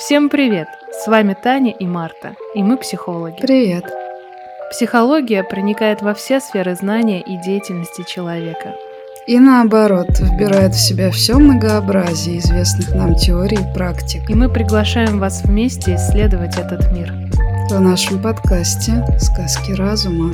Всем привет! С вами Таня и Марта, и мы психологи. Привет! Психология проникает во все сферы знания и деятельности человека. И наоборот, вбирает в себя все многообразие известных нам теорий и практик. И мы приглашаем вас вместе исследовать этот мир. В нашем подкасте «Сказки разума».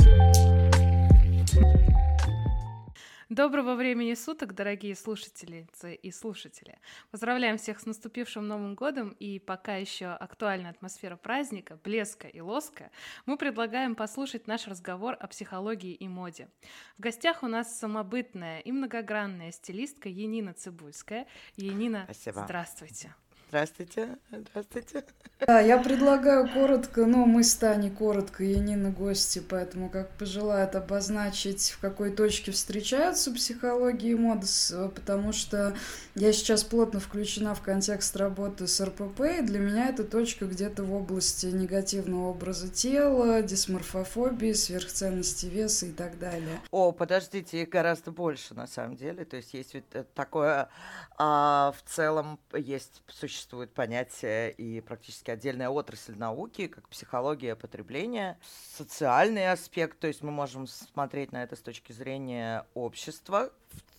Доброго времени суток, дорогие слушательницы и слушатели. Поздравляем всех с наступившим Новым годом, и пока еще актуальна атмосфера праздника, блеска и лоска, мы предлагаем послушать наш разговор о психологии и моде. В гостях у нас самобытная и многогранная стилистка Енина Цибульская. Енина, Спасибо. здравствуйте. Здравствуйте, здравствуйте. Да, я предлагаю коротко, ну, мы с Таней коротко, и не на гости, поэтому как пожелают обозначить, в какой точке встречаются психология и мода, потому что я сейчас плотно включена в контекст работы с РПП, и для меня эта точка где-то в области негативного образа тела, дисморфофобии, сверхценности веса и так далее. О, подождите, их гораздо больше на самом деле, то есть есть ведь э, такое, а, в целом есть существует понятие и практически отдельная отрасль науки, как психология потребления, социальный аспект, то есть мы можем смотреть на это с точки зрения общества,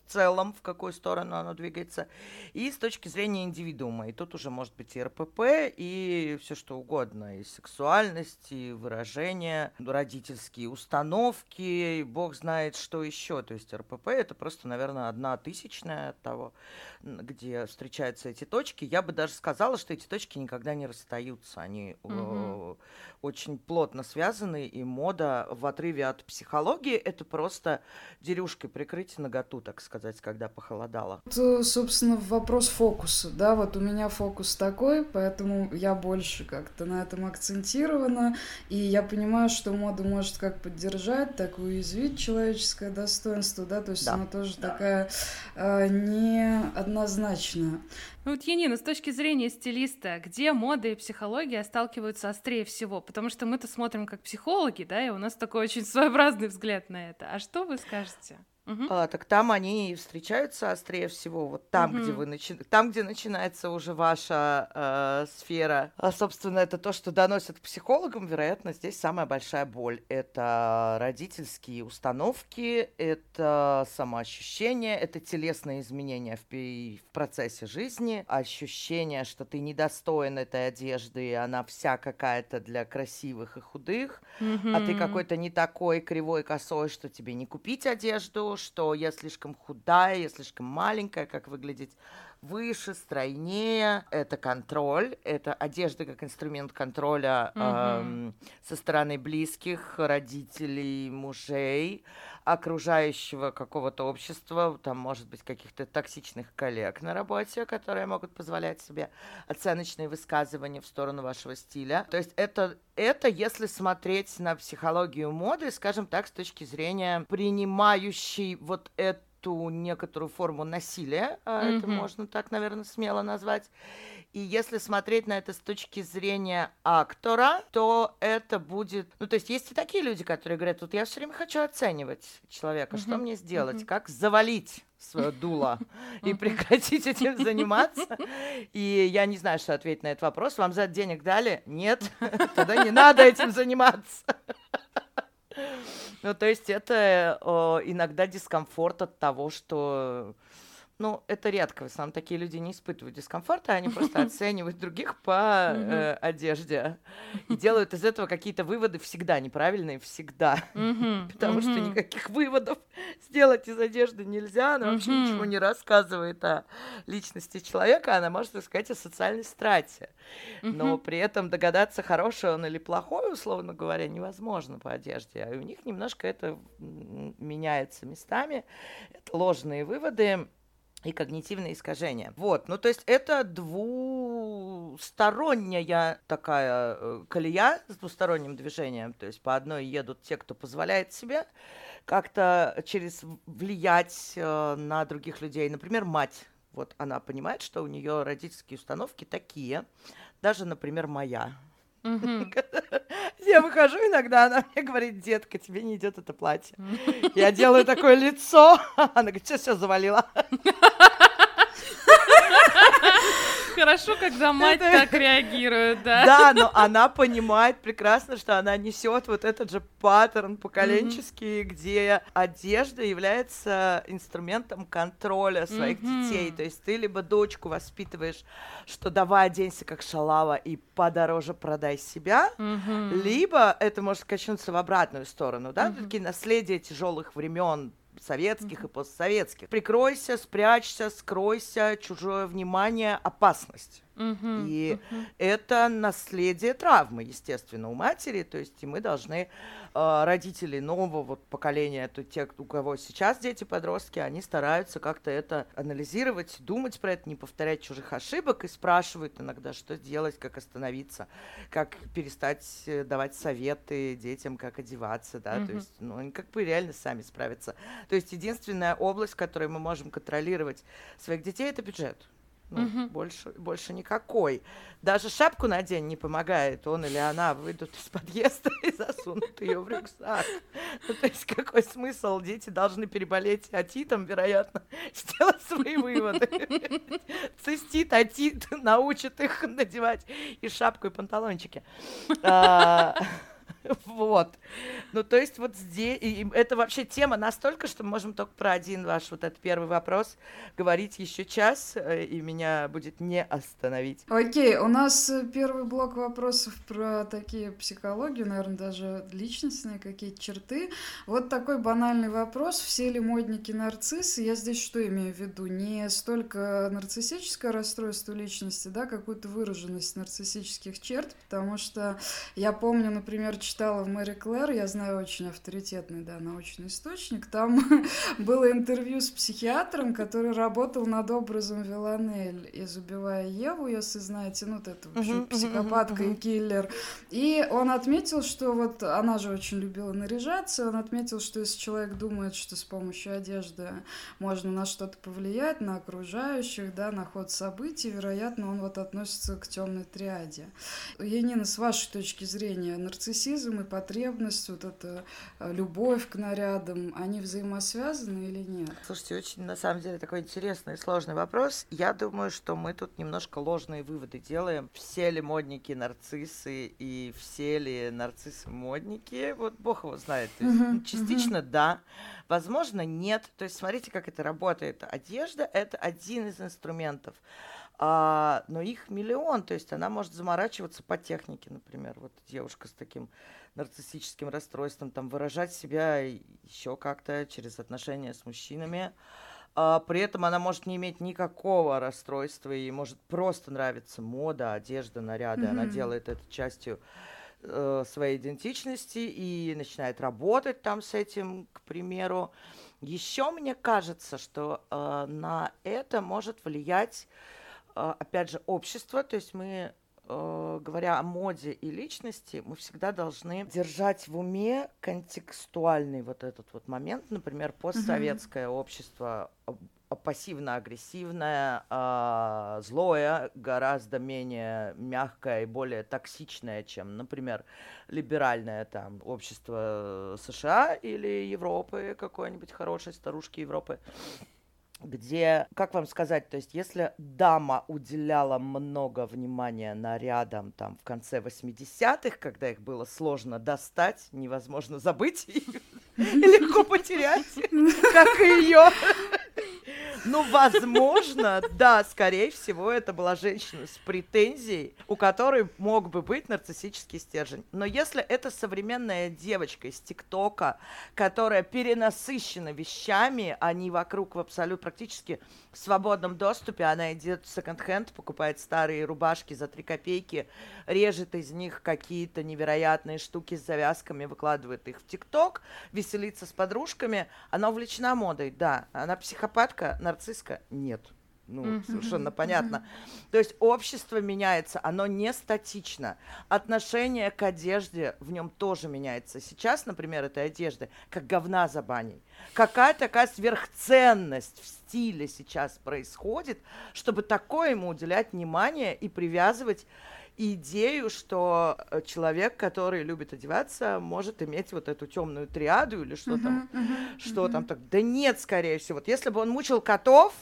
целом, в какую сторону оно двигается, и с точки зрения индивидуума. И тут уже может быть и РПП, и все что угодно, и сексуальность, и выражения, родительские установки, и бог знает что еще. То есть РПП это просто, наверное, одна тысячная от того, где встречаются эти точки. Я бы даже сказала, что эти точки никогда не расстаются. Они угу. очень плотно связаны, и мода в отрыве от психологии это просто дерюшкой прикрыть наготу, так сказать сказать, когда похолодало? Это, собственно, вопрос фокуса, да, вот у меня фокус такой, поэтому я больше как-то на этом акцентирована, и я понимаю, что мода может как поддержать, так и уязвить человеческое достоинство, да, то есть да. она тоже да. такая э, неоднозначная. Ну вот, Янина, с точки зрения стилиста, где мода и психология сталкиваются острее всего? Потому что мы-то смотрим как психологи, да, и у нас такой очень своеобразный взгляд на это. А что вы скажете? Угу. А, так там они встречаются острее всего, вот там, угу. где вы начи... там, где начинается уже ваша э, сфера. А, собственно, это то, что доносят психологам, вероятно, здесь самая большая боль. Это родительские установки, это самоощущение, это телесные изменения в, в процессе жизни, ощущение, что ты недостоин этой одежды, и она вся какая-то для красивых и худых, угу. а ты какой-то не такой кривой, косой, что тебе не купить одежду, что я слишком худая, я слишком маленькая, как выглядеть выше, стройнее. Это контроль, это одежда как инструмент контроля угу. эм, со стороны близких, родителей, мужей, окружающего какого-то общества, там, может быть, каких-то токсичных коллег на работе, которые могут позволять себе оценочные высказывания в сторону вашего стиля. То есть это, это если смотреть на психологию моды, скажем так, с точки зрения принимающей вот это ту некоторую форму насилия, mm-hmm. это можно так, наверное, смело назвать. И если смотреть на это с точки зрения актора, то это будет... Ну, то есть есть и такие люди, которые говорят, вот я все время хочу оценивать человека, mm-hmm. что мне сделать, mm-hmm. как завалить свое дуло и прекратить этим заниматься. И я не знаю, что ответить на этот вопрос. Вам за денег дали? Нет, тогда не надо этим заниматься. Ну, то есть это э, иногда дискомфорт от того, что ну, это редко. В основном такие люди не испытывают дискомфорта, они просто оценивают других по э, одежде и делают из этого какие-то выводы всегда неправильные, всегда. Потому что никаких выводов сделать из одежды нельзя. Она вообще ничего не рассказывает о личности человека, она может рассказать о социальной страте. Но при этом догадаться, хороший он или плохой, условно говоря, невозможно по одежде. А у них немножко это меняется местами. Это ложные выводы и когнитивные искажения. Вот, ну то есть это двусторонняя такая э, колея с двусторонним движением. То есть по одной едут те, кто позволяет себе как-то через влиять э, на других людей. Например, мать. Вот она понимает, что у нее родительские установки такие. Даже, например, моя. Я выхожу иногда, она мне говорит, детка, тебе не идет это платье. Я делаю такое лицо. Она говорит, что все завалила. Хорошо, когда мать так реагирует, да. Да, но она понимает прекрасно, что она несет вот этот же паттерн поколенческий, где одежда является инструментом контроля своих детей. То есть ты либо дочку воспитываешь, что давай оденься как шалава и подороже продай себя, либо это может качнуться в обратную сторону, да, такие наследия тяжелых времен советских и постсоветских. Прикройся, спрячься, скройся, чужое внимание, опасность. Угу, и угу. это наследие травмы, естественно, у матери, то есть и мы должны э, родители нового вот поколения, то те, у кого сейчас дети подростки, они стараются как-то это анализировать, думать про это, не повторять чужих ошибок и спрашивают иногда, что сделать, как остановиться, как перестать э, давать советы детям, как одеваться, да, угу. то есть, ну, они как бы реально сами справятся. То есть единственная область, в которой мы можем контролировать своих детей, это бюджет. Ну, угу. больше, больше никакой. Даже шапку надень не помогает. Он или она выйдут из подъезда и засунут ее в рюкзак. Ну, то есть какой смысл? Дети должны переболеть атитом, вероятно, сделать свои выводы. Цистит, атит научит их надевать и шапку, и панталончики. Вот. Ну, то есть вот здесь, и это вообще тема настолько, что мы можем только про один ваш вот этот первый вопрос говорить еще час, э, и меня будет не остановить. Окей, у нас э, первый блок вопросов про такие психологию, наверное, даже личностные какие-то черты. Вот такой банальный вопрос. Все ли модники нарциссы? Я здесь что имею в виду? Не столько нарциссическое расстройство личности, да, какую-то выраженность нарциссических черт, потому что я помню, например, читала в Мэри Клэр, я знаю очень авторитетный, да, научный источник, там было интервью с психиатром, который работал над образом Виланель из «Убивая Еву», если знаете, ну, вот это вообще психопатка и киллер. И он отметил, что вот она же очень любила наряжаться, он отметил, что если человек думает, что с помощью одежды можно на что-то повлиять, на окружающих, да, на ход событий, вероятно, он вот относится к темной триаде. Янина, с вашей точки зрения, нарциссизм эгоизм и потребность, вот эта э, любовь к нарядам, они взаимосвязаны или нет? Слушайте, очень на самом деле такой интересный и сложный вопрос. Я думаю, что мы тут немножко ложные выводы делаем. Все ли модники нарциссы и все ли нарциссы модники? Вот бог его знает. То есть, uh-huh, частично uh-huh. да, возможно нет. То есть смотрите, как это работает. Одежда — это один из инструментов. А, но их миллион, то есть она может заморачиваться по технике, например, вот девушка с таким нарциссическим расстройством, там выражать себя еще как-то через отношения с мужчинами. А, при этом она может не иметь никакого расстройства и может просто нравиться мода, одежда, наряды. Mm-hmm. Она делает это частью э, своей идентичности и начинает работать там с этим, к примеру. Еще мне кажется, что э, на это может влиять опять же, общество, то есть мы э, говоря о моде и личности, мы всегда должны держать в уме контекстуальный вот этот вот момент. Например, постсоветское mm-hmm. общество пассивно-агрессивное, э, злое, гораздо менее мягкое и более токсичное, чем, например, либеральное там общество США или Европы, какой-нибудь хорошей старушки Европы где, как вам сказать, то есть если дама уделяла много внимания нарядам там в конце 80-х, когда их было сложно достать, невозможно забыть и легко потерять, как и ее. Ну, возможно, да, скорее всего, это была женщина с претензией, у которой мог бы быть нарциссический стержень. Но если это современная девочка из ТикТока, которая перенасыщена вещами, они вокруг в абсолют практически в свободном доступе, она идет в секонд-хенд, покупает старые рубашки за 3 копейки, режет из них какие-то невероятные штуки с завязками, выкладывает их в ТикТок, веселится с подружками, она увлечена модой, да, она психопатка, нарцисска нет. Ну, mm-hmm. совершенно понятно. Mm-hmm. То есть общество меняется, оно не статично. Отношение к одежде в нем тоже меняется. Сейчас, например, этой одежды как говна за баней. Какая такая сверхценность в стиле сейчас происходит, чтобы такое ему уделять внимание и привязывать идею, что э, человек, который любит одеваться, может иметь вот эту темную триаду или что uh-huh, там, uh-huh, что uh-huh. там так. Да нет, скорее всего. Вот если бы он мучил котов,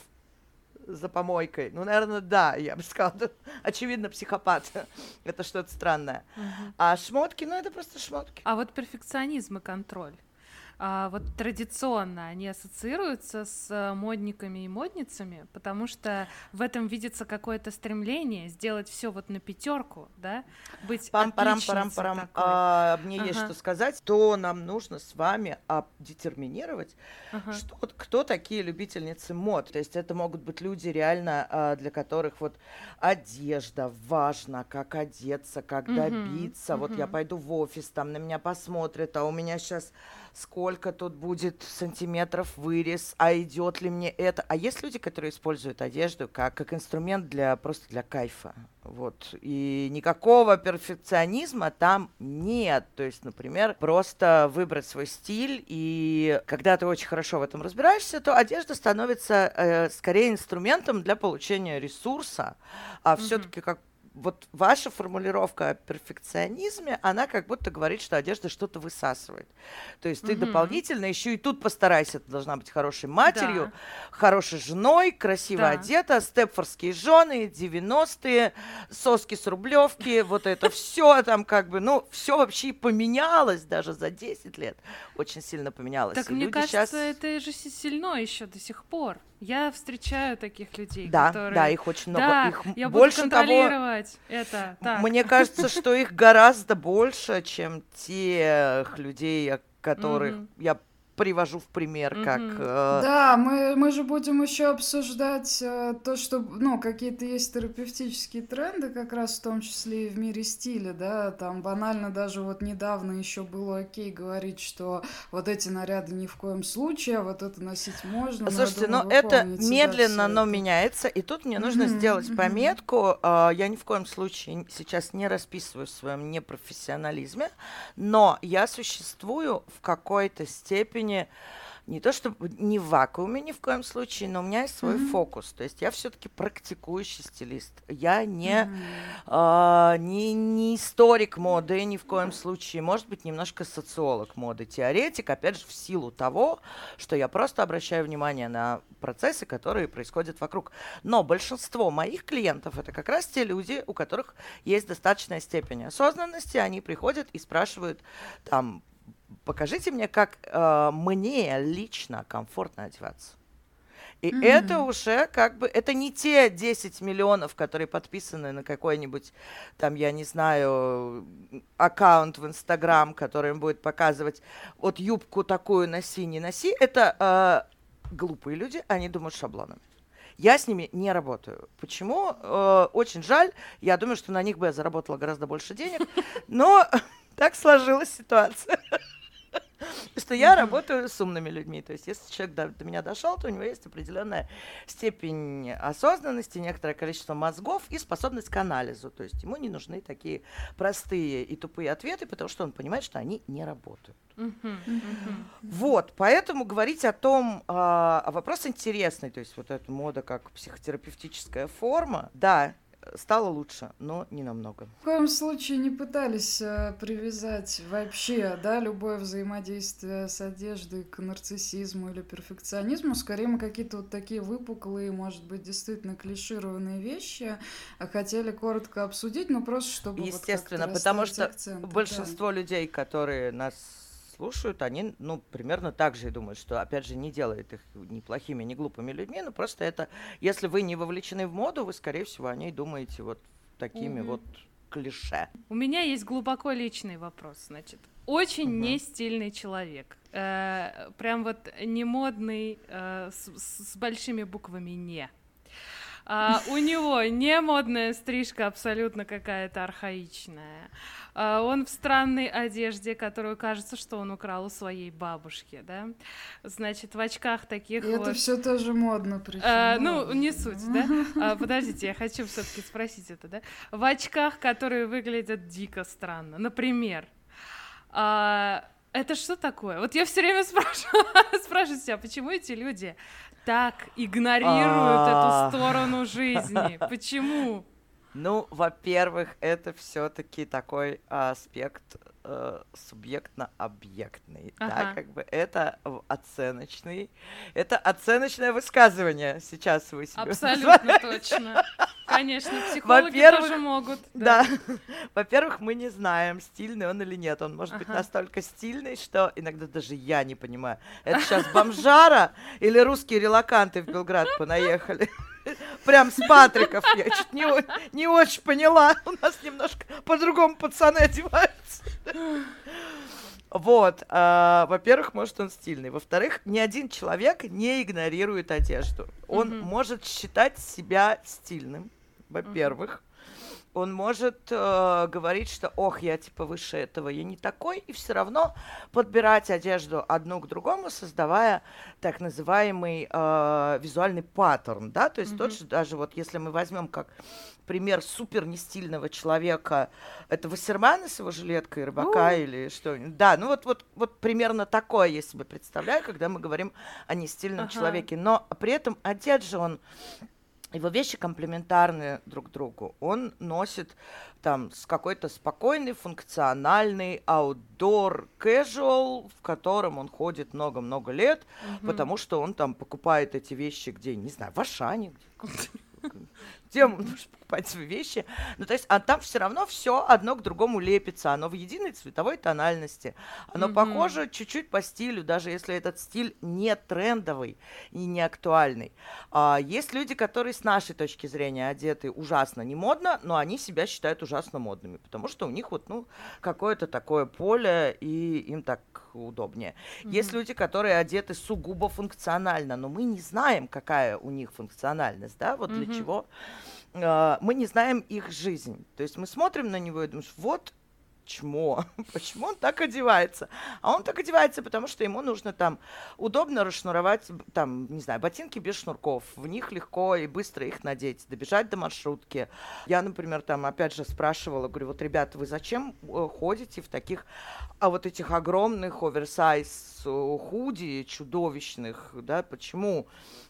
за помойкой. Ну, наверное, да, я бы сказала. Очевидно, психопат. это что-то странное. А шмотки, ну, это просто шмотки. А вот перфекционизм и контроль а, вот традиционно они ассоциируются с э, модниками и модницами, потому что в этом видится какое-то стремление сделать все вот на пятерку, да, быть пам парам парам парам а, Мне ага. есть что сказать, то нам нужно с вами детерминировать, ага. что кто такие любительницы мод. То есть это могут быть люди реально а, для которых вот одежда важна, как одеться, как угу. добиться. Угу. Вот я пойду в офис, там на меня посмотрят, а у меня сейчас сколько тут будет сантиметров вырез, а идет ли мне это. А есть люди, которые используют одежду как, как инструмент для просто для кайфа. Вот. И никакого перфекционизма там нет. То есть, например, просто выбрать свой стиль, и когда ты очень хорошо в этом разбираешься, то одежда становится э, скорее инструментом для получения ресурса, а mm-hmm. все-таки как вот ваша формулировка о перфекционизме, она как будто говорит, что одежда что-то высасывает. То есть ты угу. дополнительно еще и тут постарайся, ты должна быть хорошей матерью, да. хорошей женой, красиво да. одета, степфорские жены, 90-е, соски с рублевки, вот это все там как бы, ну, все вообще поменялось даже за 10 лет. Очень сильно поменялось. Так, и мне кажется, сейчас... это же сильно еще до сих пор. Я встречаю таких людей, да, которые... Да, их очень много. Да, их я больше буду контролировать того... это. Так. Мне кажется, что их гораздо больше, чем тех людей, которых mm-hmm. я привожу в пример, как... Э... Да, мы, мы же будем еще обсуждать э, то, что, ну, какие-то есть терапевтические тренды, как раз в том числе и в мире стиля, да, там банально даже вот недавно еще было окей говорить, что вот эти наряды ни в коем случае, а вот это носить можно. Слушайте, но это медленно, но это. меняется, и тут мне нужно сделать пометку, э, я ни в коем случае сейчас не расписываю в своем непрофессионализме, но я существую в какой-то степени степени не то чтобы не в вакууме ни в коем случае, но у меня есть свой mm-hmm. фокус. То есть я все-таки практикующий стилист. Я не, mm-hmm. э, не, не историк моды ни в коем случае. Может быть, немножко социолог моды, теоретик, опять же, в силу того, что я просто обращаю внимание на процессы, которые происходят вокруг. Но большинство моих клиентов это как раз те люди, у которых есть достаточная степень осознанности. Они приходят и спрашивают там покажите мне, как э, мне лично комфортно одеваться. И mm-hmm. это уже как бы, это не те 10 миллионов, которые подписаны на какой-нибудь, там, я не знаю, аккаунт в Инстаграм, который им будет показывать, вот юбку такую носи, не носи. Это э, глупые люди, они думают шаблонами. Я с ними не работаю. Почему? Э, очень жаль. Я думаю, что на них бы я заработала гораздо больше денег. Но так сложилась ситуация. Что я работаю с умными людьми. То есть, если человек до, до меня дошел, то у него есть определенная степень осознанности, некоторое количество мозгов и способность к анализу. То есть ему не нужны такие простые и тупые ответы, потому что он понимает, что они не работают. Вот, поэтому говорить о том, а, вопрос интересный, то есть вот эта мода как психотерапевтическая форма, да, стало лучше, но не намного. В коем случае не пытались э, привязать вообще, да, любое взаимодействие с одеждой к нарциссизму или перфекционизму. Скорее мы какие-то вот такие выпуклые, может быть, действительно клишированные вещи хотели коротко обсудить, но просто чтобы Естественно, вот потому что акценты, большинство да. людей, которые нас слушают, они, ну, примерно так же и думают, что, опять же, не делает их ни плохими, ни глупыми людьми, но просто это, если вы не вовлечены в моду, вы, скорее всего, о ней думаете вот такими mm-hmm. вот клише. У меня есть глубоко личный вопрос, значит. Очень угу. не стильный человек. Э, прям вот не модный, э, с, с большими буквами не. А, у него не модная стрижка абсолютно какая-то архаичная. А, он в странной одежде, которую кажется, что он украл у своей бабушки, да. Значит, в очках таких И вот. Это все тоже модно, причем. А, ну, не суть, да. А, подождите, я хочу все-таки спросить это, да. В очках, которые выглядят дико странно. Например, а, это что такое? Вот я все время спрашиваю, спрашиваю себя, почему эти люди так игнорируют эту а. сторону жизни? Почему? Ну, во-первых, это все-таки такой аспект э, субъектно-объектный, ага. да, как бы это оценочный, это оценочное высказывание сейчас вы себе Абсолютно точно. Конечно, психологи тоже могут. Да. да. Во-первых, мы не знаем, стильный он или нет. Он может ага. быть настолько стильный, что иногда даже я не понимаю. Это сейчас бомжара или русские релаканты в Белград понаехали? Прям с Патриков. Я чуть не, не очень поняла. У нас немножко по-другому пацаны одеваются. Вот, э, во-первых, может он стильный. Во-вторых, ни один человек не игнорирует одежду. Он mm-hmm. может считать себя стильным, во-первых. Mm-hmm он может э, говорить, что ох, я типа выше этого, я не такой, и все равно подбирать одежду одну к другому, создавая так называемый э, визуальный паттерн, да, то есть mm-hmm. тот же даже вот если мы возьмем как пример супер нестильного человека, это Вассермана с его жилеткой рыбака uh. или что-нибудь, да, ну вот, вот, вот примерно такое я себе представляю, когда мы говорим о нестильном uh-huh. человеке, но при этом одет же он его вещи комплементарны друг другу. Он носит там с какой-то спокойный, функциональный outdoor casual, в котором он ходит много-много лет, mm-hmm. потому что он там покупает эти вещи где, не знаю, в Ашане, где нужно покупать свои вещи. Ну, то есть, а там все равно все одно к другому лепится. Оно в единой цветовой тональности. Оно mm-hmm. похоже чуть-чуть по стилю, даже если этот стиль не трендовый и не актуальный. А, есть люди, которые с нашей точки зрения одеты ужасно не модно, но они себя считают ужасно модными, потому что у них вот, ну, какое-то такое поле, и им так удобнее. Mm-hmm. Есть люди, которые одеты сугубо функционально, но мы не знаем, какая у них функциональность, да, вот mm-hmm. для чего э, мы не знаем их жизнь. То есть мы смотрим на него и думаем, вот чмо, почему он так одевается? А он так одевается, потому что ему нужно там удобно расшнуровать, там, не знаю, ботинки без шнурков, в них легко и быстро их надеть, добежать до маршрутки. Я, например, там, опять же, спрашивала, говорю, вот, ребята, вы зачем э, ходите в таких, а вот этих огромных оверсайз э, худи чудовищных, да, почему?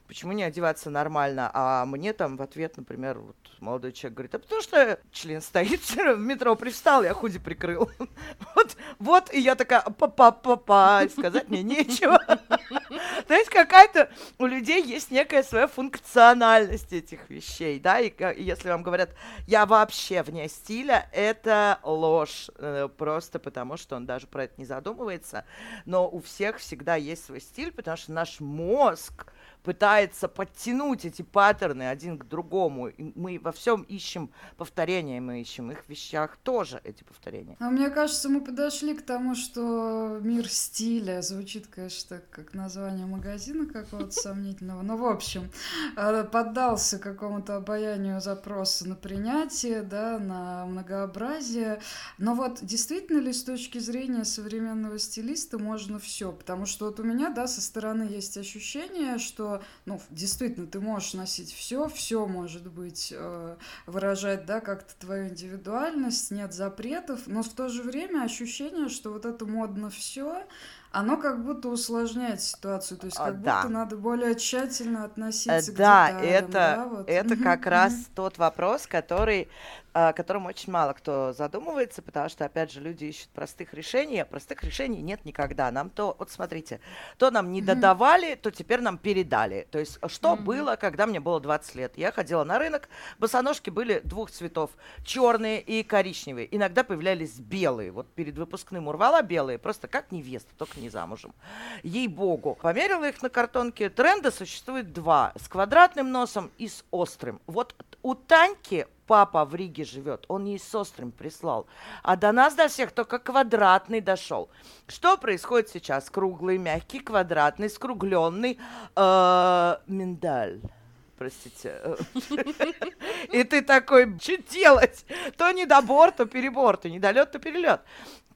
почему не одеваться нормально? А мне там в ответ, например, вот молодой человек говорит, а потому что член стоит, в метро привстал, я худи прикрыл. Вот, вот, и я такая, па-па-па-па, сказать мне нечего. То есть какая-то у людей есть некая своя функциональность этих вещей, да, и если вам говорят, я вообще вне стиля, это ложь, э, просто потому что он даже про это не задумывается, но у всех всегда есть свой стиль, потому что наш мозг, пытается подтянуть эти паттерны один к другому. И мы во всем ищем повторения, мы ищем их в вещах тоже эти повторения. А мне кажется, мы подошли к тому, что мир стиля звучит, конечно, как название магазина какого-то сомнительного. Но, в общем, э, поддался какому-то обаянию запроса на принятие, да, на многообразие. Но вот действительно ли с точки зрения современного стилиста можно все? Потому что вот у меня, да, со стороны есть ощущение, что ну, действительно, ты можешь носить все, все может быть, э, выражать, да, как-то твою индивидуальность, нет запретов, но в то же время ощущение, что вот это модно все, оно как будто усложняет ситуацию, то есть а, как а, будто надо более тщательно относиться к да, деталям. Это, да, вот. это как раз тот вопрос, который о котором очень мало кто задумывается, потому что, опять же, люди ищут простых решений, а простых решений нет никогда. Нам то, вот смотрите, то нам не додавали, то теперь нам передали. То есть, что было, когда мне было 20 лет? Я ходила на рынок, босоножки были двух цветов, черные и коричневые. Иногда появлялись белые. Вот перед выпускным урвала белые, просто как невеста, только не замужем. Ей-богу. Померила их на картонке. Тренда существует два. С квадратным носом и с острым. Вот у Таньки папа в Риге живет, он ей с острым прислал. А до нас, до всех, только квадратный дошел. Что происходит сейчас? Круглый, мягкий, квадратный, скругленный э, миндаль простите. И ты такой, что делать? То не добор, то перебор, то недолет, то перелет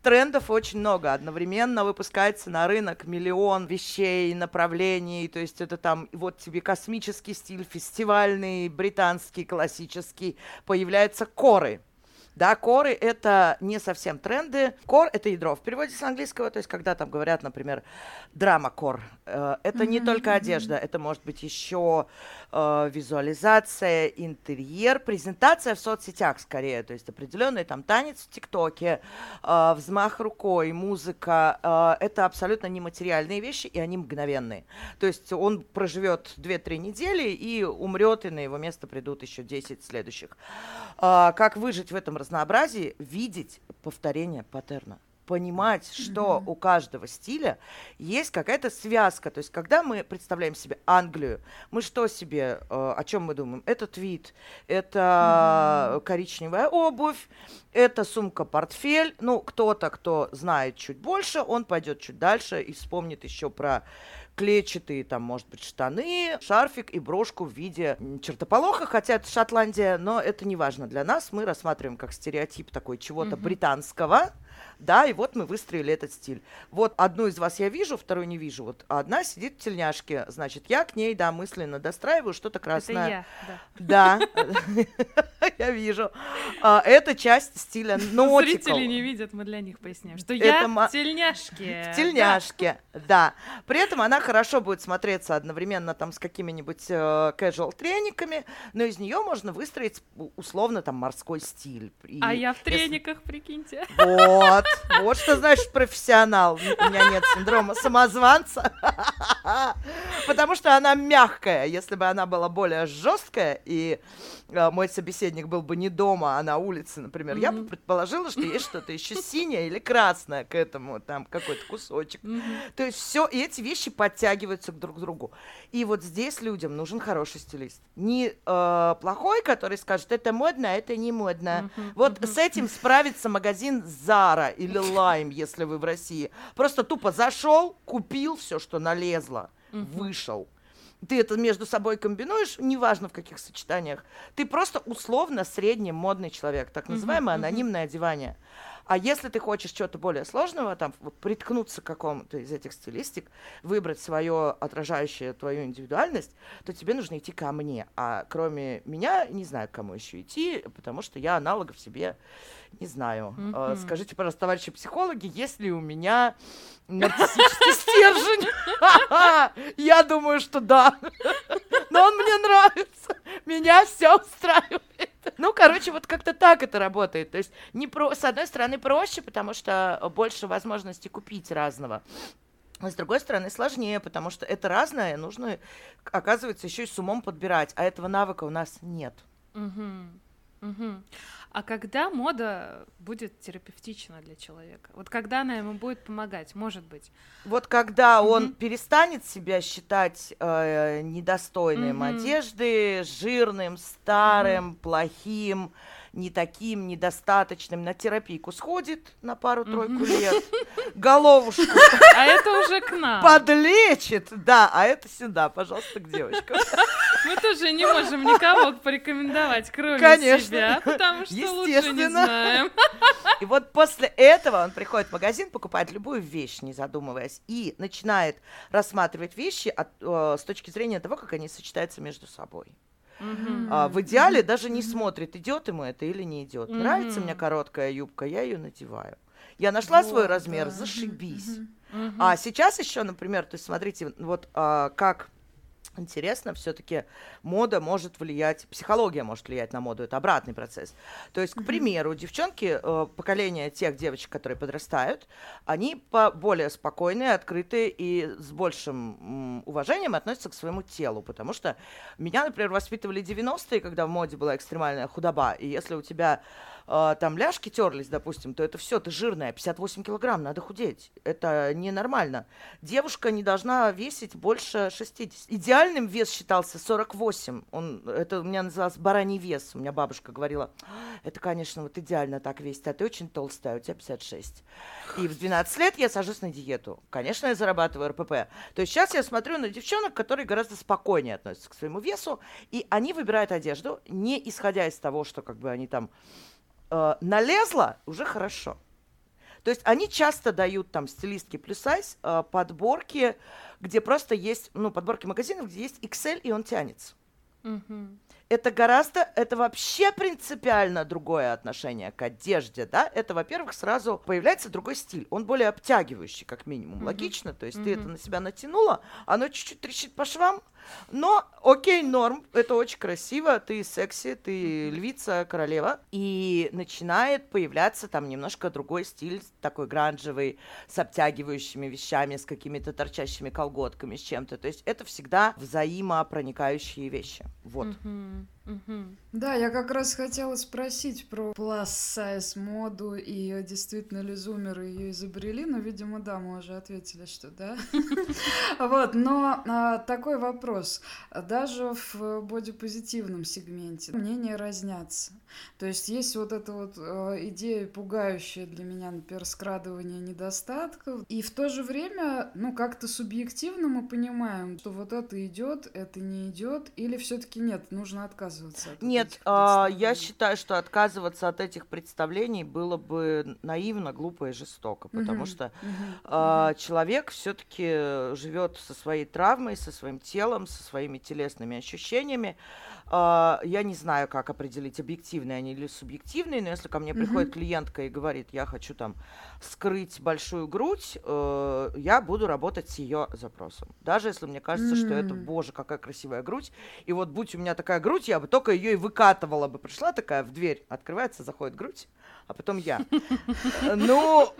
трендов очень много. Одновременно выпускается на рынок миллион вещей, направлений. То есть это там вот тебе космический стиль, фестивальный, британский, классический. Появляются коры Да, коры — это не совсем тренды. Кор — это ядро. В переводе с английского, то есть когда там говорят, например, драма-кор, э, это не только одежда, это может быть еще э, визуализация, интерьер, презентация в соцсетях скорее, то есть определенный там танец в ТикТоке, э, взмах рукой, музыка. Э, это абсолютно нематериальные вещи, и они мгновенные. То есть он проживет 2-3 недели и умрет, и на его место придут еще 10 следующих. Э, как выжить в этом разнообразии? Видеть повторение паттерна понимать, что mm-hmm. у каждого стиля есть какая-то связка. То есть, когда мы представляем себе Англию, мы что себе, э, о чем мы думаем? Это твит, это mm-hmm. коричневая обувь, это сумка-портфель. Ну, кто-то, кто знает чуть больше, он пойдет чуть дальше и вспомнит еще про клетчатые, там, может быть, штаны, шарфик и брошку в виде чертополоха, хотя это Шотландия, но это не важно для нас. Мы рассматриваем как стереотип такой чего-то mm-hmm. британского, да, и вот мы выстроили этот стиль. Вот одну из вас я вижу, вторую не вижу. Вот одна сидит в тельняшке, значит, я к ней, да, мысленно достраиваю что-то красное. Это я, да. Да, я вижу. А, это часть стиля нотикал. Зрители не видят, мы для них поясняем, что я в тельняшке. В тельняшке, да. При этом она хорошо будет смотреться одновременно там с какими-нибудь э, casual трениками, но из нее можно выстроить условно там морской стиль. А я в трениках, прикиньте. Вот, вот что значит профессионал. У меня нет синдрома самозванца. Потому что она мягкая. Если бы она была более жесткая, и э, мой собеседник был бы не дома, а на улице, например, я бы предположила, что есть что-то еще синее или красное к этому, там какой-то кусочек. То есть все, и эти вещи подтягиваются друг к другу. И вот здесь людям нужен хороший стилист. Не э, плохой, который скажет, это модно, а это не модно. Вот с этим справится магазин Zara или Lime, если вы в России. Просто тупо зашел, купил все, что налезло, вышел ты это между собой комбинуешь, неважно в каких сочетаниях, ты просто условно средний модный человек, так называемое uh-huh, анонимное одевание. А если ты хочешь чего-то более сложного, там, приткнуться к какому-то из этих стилистик, выбрать свое отражающее твою индивидуальность, то тебе нужно идти ко мне. А кроме меня, не знаю, к кому еще идти, потому что я аналогов себе не знаю. Mm-hmm. Скажите, пожалуйста, товарищи психологи, есть ли у меня нарциссический стержень? Я думаю, что да. Но он мне нравится. Меня все устраивает. Ну, короче, вот как-то так это работает. То есть, не про... с одной стороны, проще, потому что больше возможностей купить разного. А с другой стороны, сложнее, потому что это разное, нужно, оказывается, еще и с умом подбирать, а этого навыка у нас нет. Угу. Угу. А когда мода будет терапевтична для человека? Вот когда она ему будет помогать, может быть? Вот когда угу. он перестанет себя считать э, недостойным угу. одежды, жирным, старым, угу. плохим, не таким, недостаточным, на терапийку сходит на пару-тройку лет, головушку. А это уже к нам. Подлечит, да, а это сюда, пожалуйста, к девочкам. Мы тоже не можем никого порекомендовать, кроме Конечно. себя, потому что лучше не знаем. И вот после этого он приходит в магазин, покупает любую вещь, не задумываясь, и начинает рассматривать вещи от, э, с точки зрения того, как они сочетаются между собой. Mm-hmm. А, в идеале даже не смотрит, идет ему это или не идет. Mm-hmm. Нравится мне короткая юбка, я ее надеваю. Я нашла вот, свой размер, да. зашибись. Mm-hmm. А сейчас еще, например, то есть смотрите, вот а, как интересно, все-таки мода может влиять, психология может влиять на моду, это обратный процесс. То есть, к примеру, девчонки, э, поколение тех девочек, которые подрастают, они более спокойные, открытые и с большим уважением относятся к своему телу, потому что меня, например, воспитывали 90-е, когда в моде была экстремальная худоба, и если у тебя э, там ляжки терлись, допустим, то это все, ты жирная, 58 килограмм, надо худеть. Это ненормально. Девушка не должна весить больше 60. Идеальным вес считался 48. Он, это у меня называлось бараний вес. У меня бабушка говорила, это, конечно, вот идеально так весить, а ты очень толстая, у тебя 56. И в 12 лет я сажусь на диету. Конечно, я зарабатываю РПП. То есть сейчас я смотрю на девчонок, которые гораздо спокойнее относятся к своему весу, и они выбирают одежду, не исходя из того, что как бы они там э, налезла, уже хорошо. То есть они часто дают там стилистки плюс сайз э, подборки, где просто есть, ну, подборки магазинов, где есть XL, и он тянется. Mm-hmm. это гораздо, это вообще принципиально другое отношение к одежде, да? Это, во-первых, сразу появляется другой стиль. Он более обтягивающий, как минимум. Mm-hmm. Логично, то есть mm-hmm. ты это на себя натянула, оно чуть-чуть трещит по швам, но, окей, норм, это очень красиво, ты секси, ты львица, королева. И начинает появляться там немножко другой стиль, такой гранжевый, с обтягивающими вещами, с какими-то торчащими колготками, с чем-то. То есть это всегда взаимопроникающие вещи. Вот. Mm-hmm. Угу. Да, я как раз хотела спросить про size моду и действительно ли зумеры ее изобрели, но, видимо, да, мы уже ответили, что да. Вот, но а, такой вопрос. Даже в бодипозитивном сегменте мнения разнятся. То есть есть вот эта вот а, идея пугающая для меня, например, скрадывание недостатков, и в то же время, ну, как-то субъективно мы понимаем, что вот это идет, это не идет, или все-таки нет, нужно отказываться отказываться от Нет, а, я считаю, что отказываться от этих представлений было бы наивно, глупо и жестоко, потому угу, что угу, а, человек все-таки живет со своей травмой, со своим телом, со своими телесными ощущениями. А, я не знаю, как определить, объективные они или субъективные, но если ко мне приходит клиентка и говорит, я хочу там скрыть большую грудь, э, я буду работать с ее запросом. Даже если мне кажется, что это, боже, какая красивая грудь, и вот будь у меня такая грудь, я бы только ее и выкатывала бы. Пришла такая в дверь, открывается, заходит грудь, а потом я. Ну,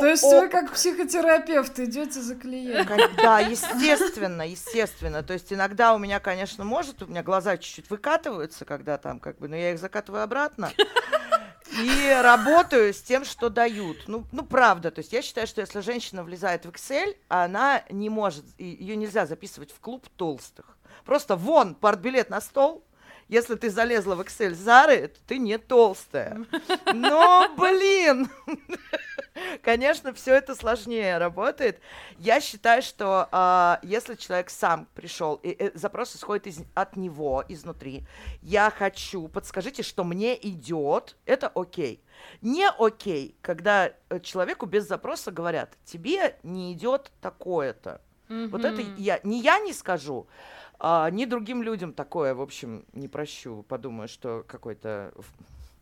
то есть вы как психотерапевт идете за клиентом? Да, естественно, естественно. То есть иногда у меня, конечно, может, у меня глаза чуть-чуть выкатываются, когда там как бы, но я их закатываю обратно. И работаю с тем, что дают. Ну, ну, правда. То есть я считаю, что если женщина влезает в Excel, она не может, ее нельзя записывать в клуб толстых. Просто вон, партбилет на стол, если ты залезла в Excel Зары, то ты не толстая. Но, блин, конечно, все это сложнее работает. Я считаю, что э, если человек сам пришел, и, и запрос исходит из, от него, изнутри, я хочу, подскажите, что мне идет, это окей. Не окей, когда э, человеку без запроса говорят, тебе не идет такое-то. Mm-hmm. Вот это я, не я не скажу, а, ни другим людям такое, в общем, не прощу. Подумаю, что какой-то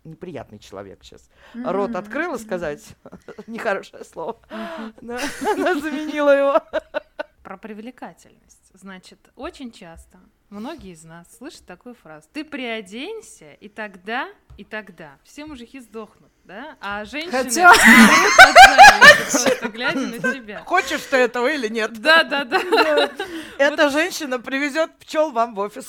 неприятный человек сейчас. Mm-hmm. Рот открыла сказать нехорошее слово. Mm-hmm. Она заменила его. Про привлекательность. Значит, очень часто многие из нас слышат такую фразу. Ты приоденься, и тогда, и тогда все мужики сдохнут да? А женщины Хотя... просто глядя на тебя. Хочешь ты этого или нет? Да, да, да. Эта женщина привезет пчел вам в офис.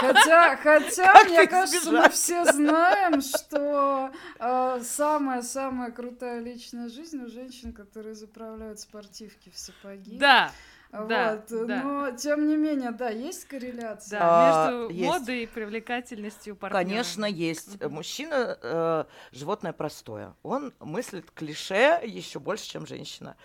Хотя, хотя, мне кажется, мы все знаем, что э, самая-самая крутая личная жизнь у женщин, которые заправляют спортивки в сапоги. Да. Да, вот, да. но тем не менее, да, есть корреляция. Да, а, между есть. модой и привлекательностью партнера. Конечно, есть. Угу. Мужчина э, животное простое. Он мыслит клише еще больше, чем женщина.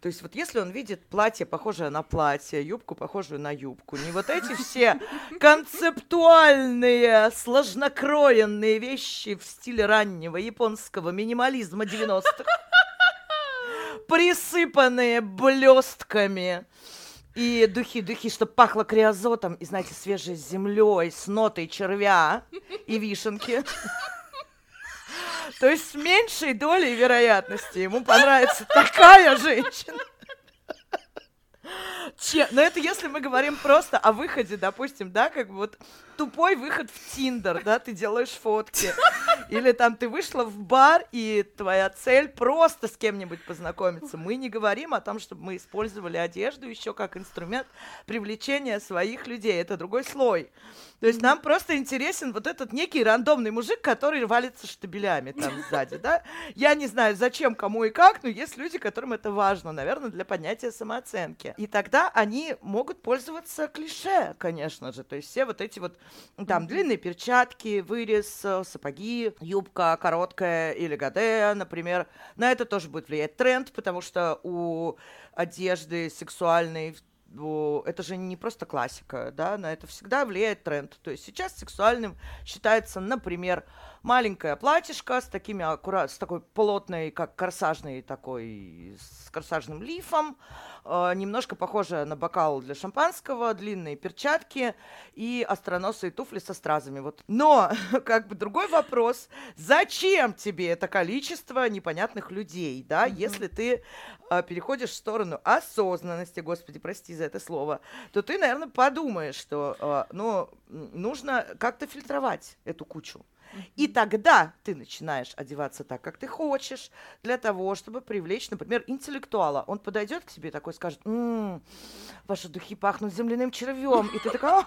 То есть вот если он видит платье, похожее на платье, юбку, похожую на юбку, не вот эти все концептуальные, сложнокроенные вещи в стиле раннего японского минимализма 90-х, присыпанные блестками, и духи, духи, чтобы пахло криозотом и, знаете, свежей землей, с нотой червя и вишенки. То есть с меньшей долей вероятности ему понравится такая женщина. Че, но это если мы говорим просто о выходе, допустим, да, как бы вот тупой выход в Тиндер, да, ты делаешь фотки. Или там ты вышла в бар, и твоя цель просто с кем-нибудь познакомиться. Мы не говорим о том, чтобы мы использовали одежду еще как инструмент привлечения своих людей. Это другой слой. То есть нам просто интересен вот этот некий рандомный мужик, который валится штабелями там сзади, да? Я не знаю, зачем, кому и как, но есть люди, которым это важно, наверное, для поднятия самооценки. И тогда они могут пользоваться клише, конечно же. То есть все вот эти вот там длинные перчатки, вырез, э, сапоги, юбка короткая или гаде, например. На это тоже будет влиять тренд, потому что у одежды сексуальной это же не просто классика, да, на это всегда влияет тренд. То есть сейчас сексуальным считается, например, маленькое платьишко с такими аккурат, с такой плотной, как корсажный такой, с корсажным лифом, э, немножко похожая на бокал для шампанского, длинные перчатки и остроносые туфли со стразами. Вот. Но, как бы другой вопрос, зачем тебе это количество непонятных людей, да, mm-hmm. если ты э, переходишь в сторону осознанности, господи, прости за это слово, то ты, наверное, подумаешь, что, э, ну, нужно как-то фильтровать эту кучу. И тогда ты начинаешь одеваться так, как ты хочешь, для того, чтобы привлечь, например, интеллектуала. Он подойдет к тебе такой, скажет, м-м, ваши духи пахнут земляным червем. И ты такая,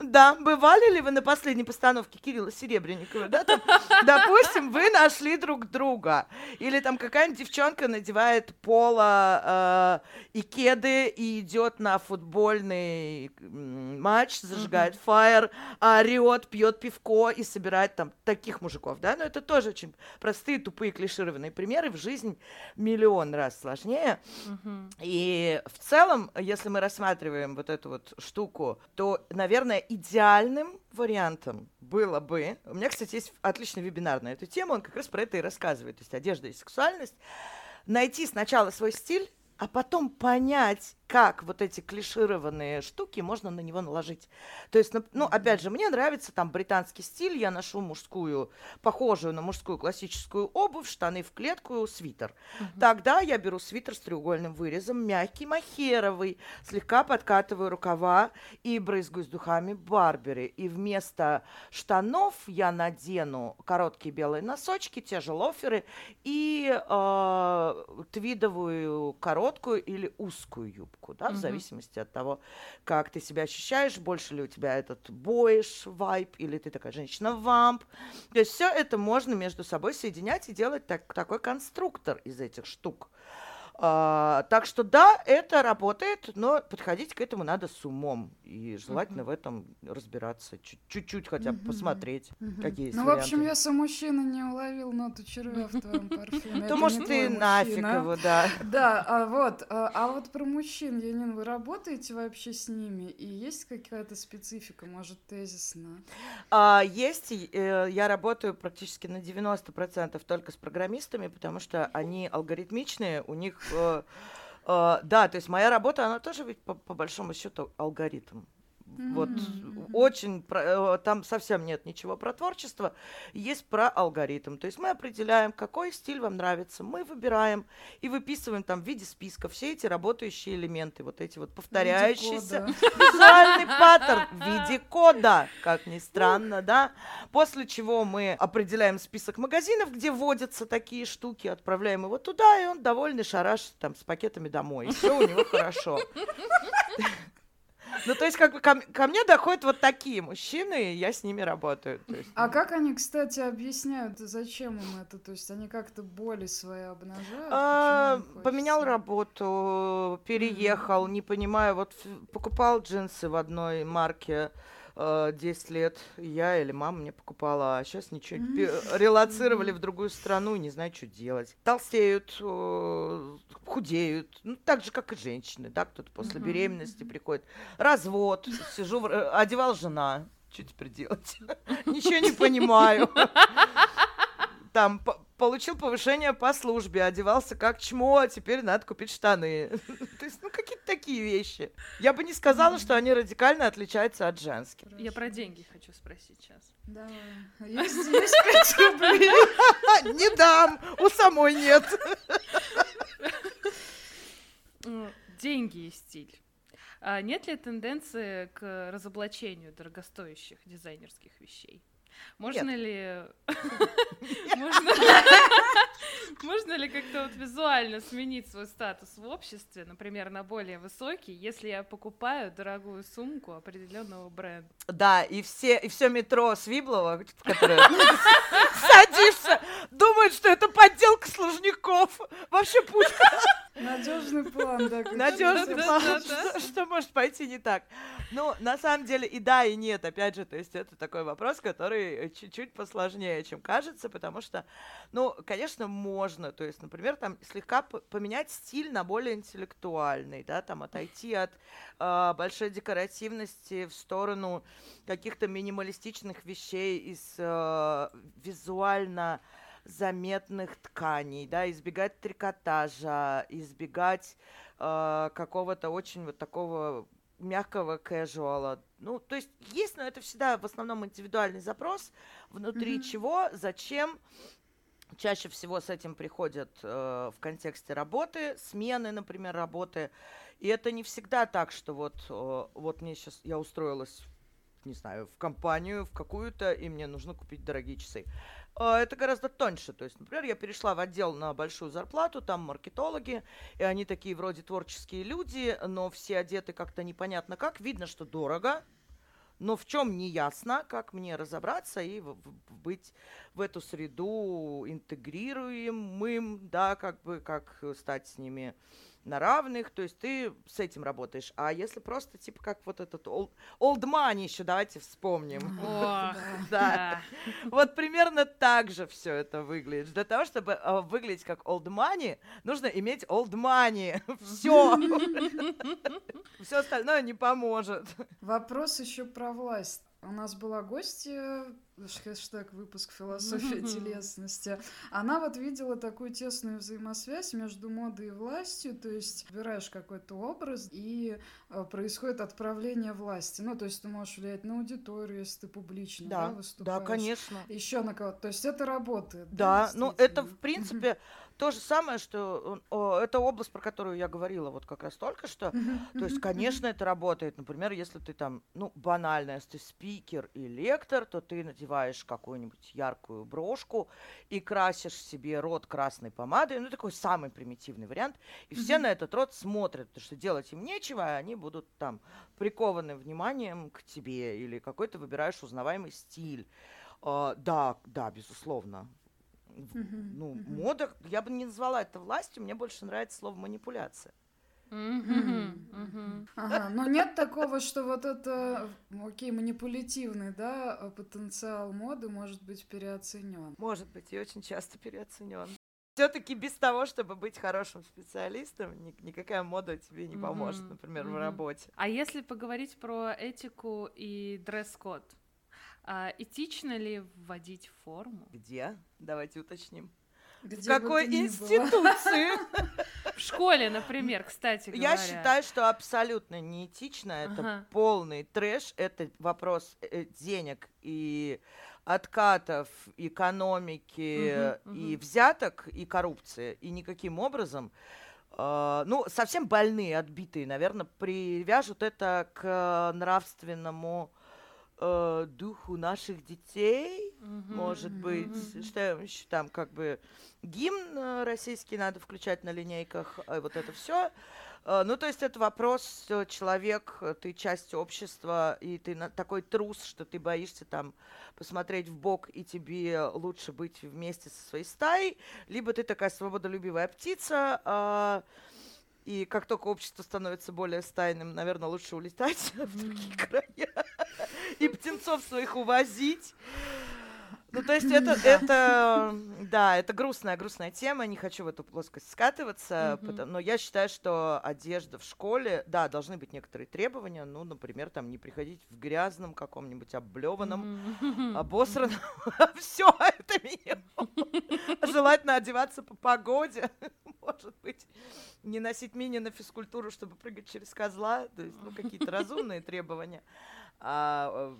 да, бывали ли вы на последней постановке Кирилла Серебренникова? Да, там, допустим, вы нашли друг друга. Или там какая-нибудь девчонка надевает поло э, и кеды и идет на футбольный матч, зажигает фаер, орет, пьет пивко и собирать там таких мужиков, да, но это тоже очень простые, тупые, клишированные примеры, в жизнь миллион раз сложнее. Uh-huh. И в целом, если мы рассматриваем вот эту вот штуку, то, наверное, идеальным вариантом было бы... У меня, кстати, есть отличный вебинар на эту тему, он как раз про это и рассказывает, то есть одежда и сексуальность. Найти сначала свой стиль, а потом понять, как вот эти клишированные штуки можно на него наложить. То есть, ну, опять же, мне нравится там британский стиль, я ношу мужскую, похожую на мужскую классическую обувь, штаны в клетку, свитер. Uh-huh. Тогда я беру свитер с треугольным вырезом, мягкий, махеровый, слегка подкатываю рукава и брызгаю с духами Барбери. И вместо штанов я надену короткие белые носочки, те же лоферы и э, твидовую короткую или узкую юбку ошибку, да, в зависимости от того, как ты себя ощущаешь, больше ли у тебя этот боиш вайп, или ты такая женщина-вамп. То есть все это можно между собой соединять и делать так, такой конструктор из этих штук. А, так что да, это работает, но подходить к этому надо с умом. И желательно uh-huh. в этом разбираться. Чуть-чуть хотя бы uh-huh. посмотреть, uh-huh. какие есть Ну, варианты. в общем, если мужчина не уловил ноту червя в твоем парфюме, то, может, ты нафиг его, да. Да, а вот, а, а вот про мужчин, Янин, вы работаете вообще с ними? И есть какая-то специфика, может, тезисно? А, есть. Э, я работаю практически на 90% только с программистами, потому что они алгоритмичные, у них да, то есть моя работа, она тоже ведь по, по большому счету алгоритм. Вот mm-hmm. очень про, э, там совсем нет ничего про творчество, есть про алгоритм. То есть мы определяем, какой стиль вам нравится, мы выбираем и выписываем там в виде списка все эти работающие элементы, вот эти вот повторяющиеся визуальный паттерн в виде кода, как ни странно, да. После чего мы определяем список магазинов, где вводятся такие штуки, отправляем его туда, и он довольный шараш там с пакетами домой. Все у него хорошо. Ну, то есть, как бы ко, ко мне доходят вот такие мужчины, и я с ними работаю. Есть, а ну... как они, кстати, объясняют, зачем им это? То есть, они как-то боли свои обнажают? А, поменял работу, переехал, mm-hmm. не понимаю, вот покупал джинсы в одной марке, 10 э, лет я или мама мне покупала, а сейчас ничего, mm-hmm. релацировали в другую страну, не знаю, что делать. Толстеют, э, худеют, ну, так же, как и женщины, да, кто-то после беременности приходит. Развод, сижу, э, одевал жена, что теперь делать? Ничего не понимаю. Там получил повышение по службе, одевался как чмо, а теперь надо купить штаны. То есть, ну, какие-то такие вещи. Я бы не сказала, что они радикально отличаются от женских. Я про деньги хочу спросить сейчас. Давай. Есть, есть 5 рублей. Не дам, у самой нет. Деньги и стиль. А нет ли тенденции к разоблачению дорогостоящих дизайнерских вещей? Можно ли... Можно ли как-то вот визуально сменить свой статус в обществе, например, на более высокий, если я покупаю дорогую сумку определенного бренда? Да, и все, и все метро Свиблова, которое садишься, думает, что это подделка Сложников. Вообще пушка. Надежный план, да. Надежный план, что может пойти не так. Ну, на самом деле и да, и нет. Опять же, то есть это такой вопрос, который чуть-чуть посложнее, чем кажется, потому что, ну, конечно, можно. То есть, например, там слегка поменять стиль на более интеллектуальный, да, там отойти от э, большой декоративности в сторону каких-то минималистичных вещей из э, визуально заметных тканей, да, избегать трикотажа, избегать э, какого-то очень вот такого мягкого casual. Ну, то есть есть, но это всегда в основном индивидуальный запрос, внутри mm-hmm. чего, зачем. Чаще всего с этим приходят э, в контексте работы, смены, например, работы. И это не всегда так, что вот, э, вот мне сейчас, я устроилась, не знаю, в компанию, в какую-то, и мне нужно купить дорогие часы. Это гораздо тоньше. То есть, например, я перешла в отдел на большую зарплату, там маркетологи, и они такие вроде творческие люди, но все одеты как-то непонятно как. Видно, что дорого, но в чем не ясно, как мне разобраться и в, в, быть в эту среду интегрируемым, да, как бы, как стать с ними на равных, то есть ты с этим работаешь. А если просто, типа, как вот этот old, old money еще, давайте вспомним. Ох, да. Вот примерно так же все это выглядит. Для того, чтобы э, выглядеть как old money, нужно иметь old money. Все. Все остальное не поможет. Вопрос еще про власть. У нас была гостья хэштег выпуск «Философия телесности», она вот видела такую тесную взаимосвязь между модой и властью, то есть выбираешь какой-то образ, и э, происходит отправление власти. Ну, то есть ты можешь влиять на аудиторию, если ты публично да, да, выступаешь. Да, конечно. Еще на кого-то. То есть это работает. Да, да ну это, в принципе, то же самое, что о, это область, про которую я говорила вот как раз только что. То есть, конечно, это работает. Например, если ты там, ну, банально, если ты спикер и лектор, то ты надеваешь какую-нибудь яркую брошку и красишь себе рот красной помадой. Ну, такой самый примитивный вариант. И все на этот рот смотрят, потому что делать им нечего, и они будут там прикованы вниманием к тебе или какой-то выбираешь узнаваемый стиль. Uh, да, да, безусловно. Uh-huh, ну, uh-huh. мода, я бы не назвала это властью, мне больше нравится слово манипуляция. Ага, но нет такого, что вот это, окей, манипулятивный, да, потенциал моды может быть переоценен. Может быть, и очень часто переоценен. Все-таки без того, чтобы быть хорошим специалистом, ни- никакая мода тебе не поможет, например, в работе. А если поговорить про этику и дресс-код, а этично ли вводить форму? Где? Давайте уточним. Где в какой институции? В школе, например, кстати говоря. Я считаю, что абсолютно неэтично. Это ага. полный трэш. Это вопрос э, денег и откатов экономики угу, и угу. взяток и коррупции. И никаким образом Uh, ну, совсем больные, отбитые, наверное, привяжут это к нравственному э, духу наших детей, mm-hmm. может быть, mm-hmm. что еще там как бы гимн э, российский надо включать на линейках, э, вот это все. Ну, то есть это вопрос, человек, ты часть общества, и ты такой трус, что ты боишься там посмотреть в бок, и тебе лучше быть вместе со своей стаей, либо ты такая свободолюбивая птица, э, и как только общество становится более стайным, наверное, лучше улетать в другие края и птенцов своих увозить. Ну, то есть это, это, да, это грустная, грустная тема, не хочу в эту плоскость скатываться, mm-hmm. потому, но я считаю, что одежда в школе, да, должны быть некоторые требования, ну, например, там, не приходить в грязном каком-нибудь облеванном, mm-hmm. обосранном, все это минимум. Желательно одеваться по погоде, может быть, не носить мини на физкультуру, чтобы прыгать через козла, то есть, ну, какие-то разумные требования. А,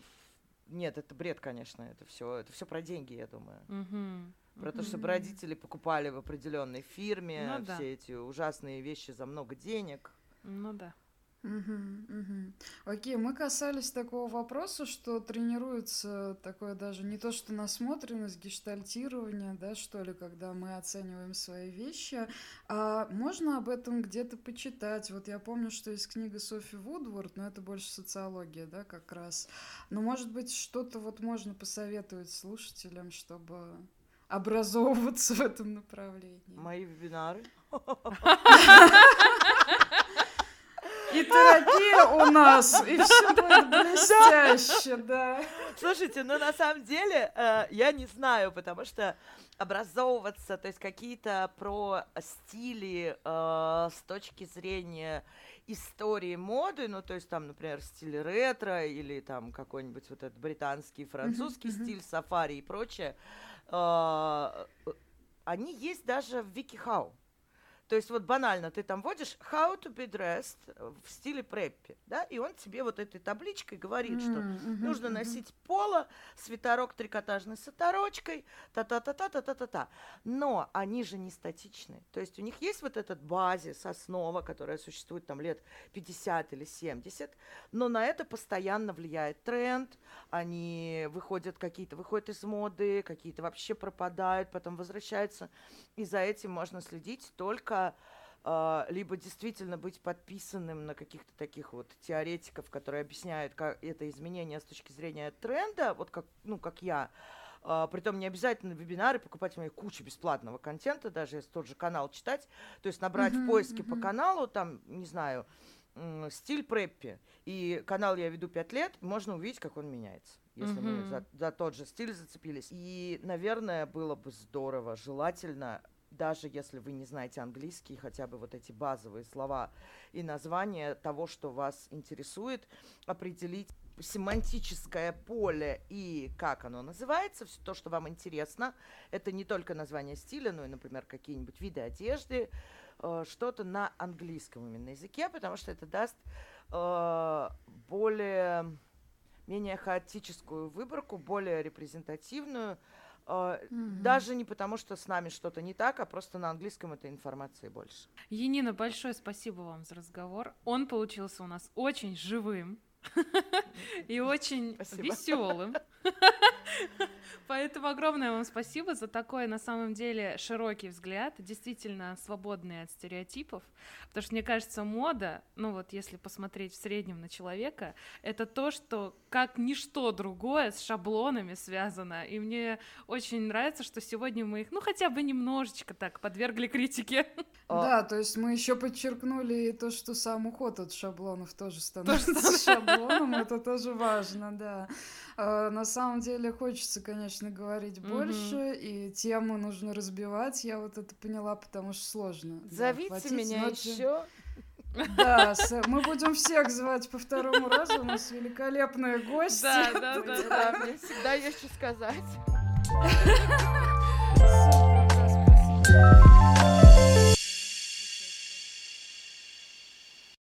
нет, это бред, конечно, это все, это все про деньги, я думаю. Угу. Про то, чтобы родители покупали в определенной фирме ну, все да. эти ужасные вещи за много денег. Ну да. Угу, угу. Окей, мы касались такого вопроса, что тренируется такое даже не то, что насмотренность, гештальтирование, да, что ли, когда мы оцениваем свои вещи, а можно об этом где-то почитать. Вот я помню, что есть книга Софи Вудворд, но это больше социология, да, как раз. Но, может быть, что-то вот можно посоветовать слушателям, чтобы образовываться в этом направлении. Мои вебинары. И терапия у нас, и все будет блестяще, да. Слушайте, ну на самом деле э, я не знаю, потому что образовываться, то есть какие-то про стили э, с точки зрения истории моды, ну, то есть там, например, стиль ретро или там какой-нибудь вот этот британский, французский стиль, сафари и прочее, э, они есть даже в WikiHow. То есть вот банально, ты там вводишь how to be dressed в стиле преппи, да, и он тебе вот этой табличкой говорит, mm-hmm, что mm-hmm, нужно носить поло, свитерок трикотажный с оторочкой, та-та-та-та-та-та-та-та. Но они же не статичны. То есть у них есть вот этот базис, основа, которая существует там лет 50 или 70, но на это постоянно влияет тренд, они выходят какие-то, выходят из моды, какие-то вообще пропадают, потом возвращаются, и за этим можно следить только а, либо действительно быть подписанным на каких-то таких вот теоретиков, которые объясняют как это изменение с точки зрения тренда, вот как, ну, как я, Uh, притом не обязательно вебинары покупать у меня кучу бесплатного контента, даже если тот же канал читать. То есть набрать uh-huh, в поиске uh-huh. по каналу, там, не знаю, стиль преппи. И канал я веду пять лет, можно увидеть, как он меняется, если uh-huh. мы за, за тот же стиль зацепились. И, наверное, было бы здорово, желательно даже если вы не знаете английский, хотя бы вот эти базовые слова и названия того, что вас интересует, определить семантическое поле и как оно называется, все то, что вам интересно. Это не только название стиля, но и, например, какие-нибудь виды одежды, э, что-то на английском именно языке, потому что это даст э, более менее хаотическую выборку, более репрезентативную, Mm-hmm. Даже не потому, что с нами что-то не так, а просто на английском этой информации больше. Енина, большое спасибо вам за разговор. Он получился у нас очень живым и очень веселым. Поэтому огромное вам спасибо за такой, на самом деле, широкий взгляд, действительно свободный от стереотипов, потому что, мне кажется, мода, ну вот если посмотреть в среднем на человека, это то, что как ничто другое с шаблонами связано, и мне очень нравится, что сегодня мы их, ну, хотя бы немножечко так подвергли критике. Да, то есть мы еще подчеркнули то, что сам уход от шаблонов тоже становится шаблоном, это тоже важно, да. А, на самом деле хочется, конечно, говорить mm-hmm. больше, и тему нужно разбивать. Я вот это поняла, потому что сложно. Зовите да, меня еще. Да, мы будем всех звать по второму разу. У нас великолепные гости. Да, да, да, да. Мне всегда есть что сказать. Супер, спасибо.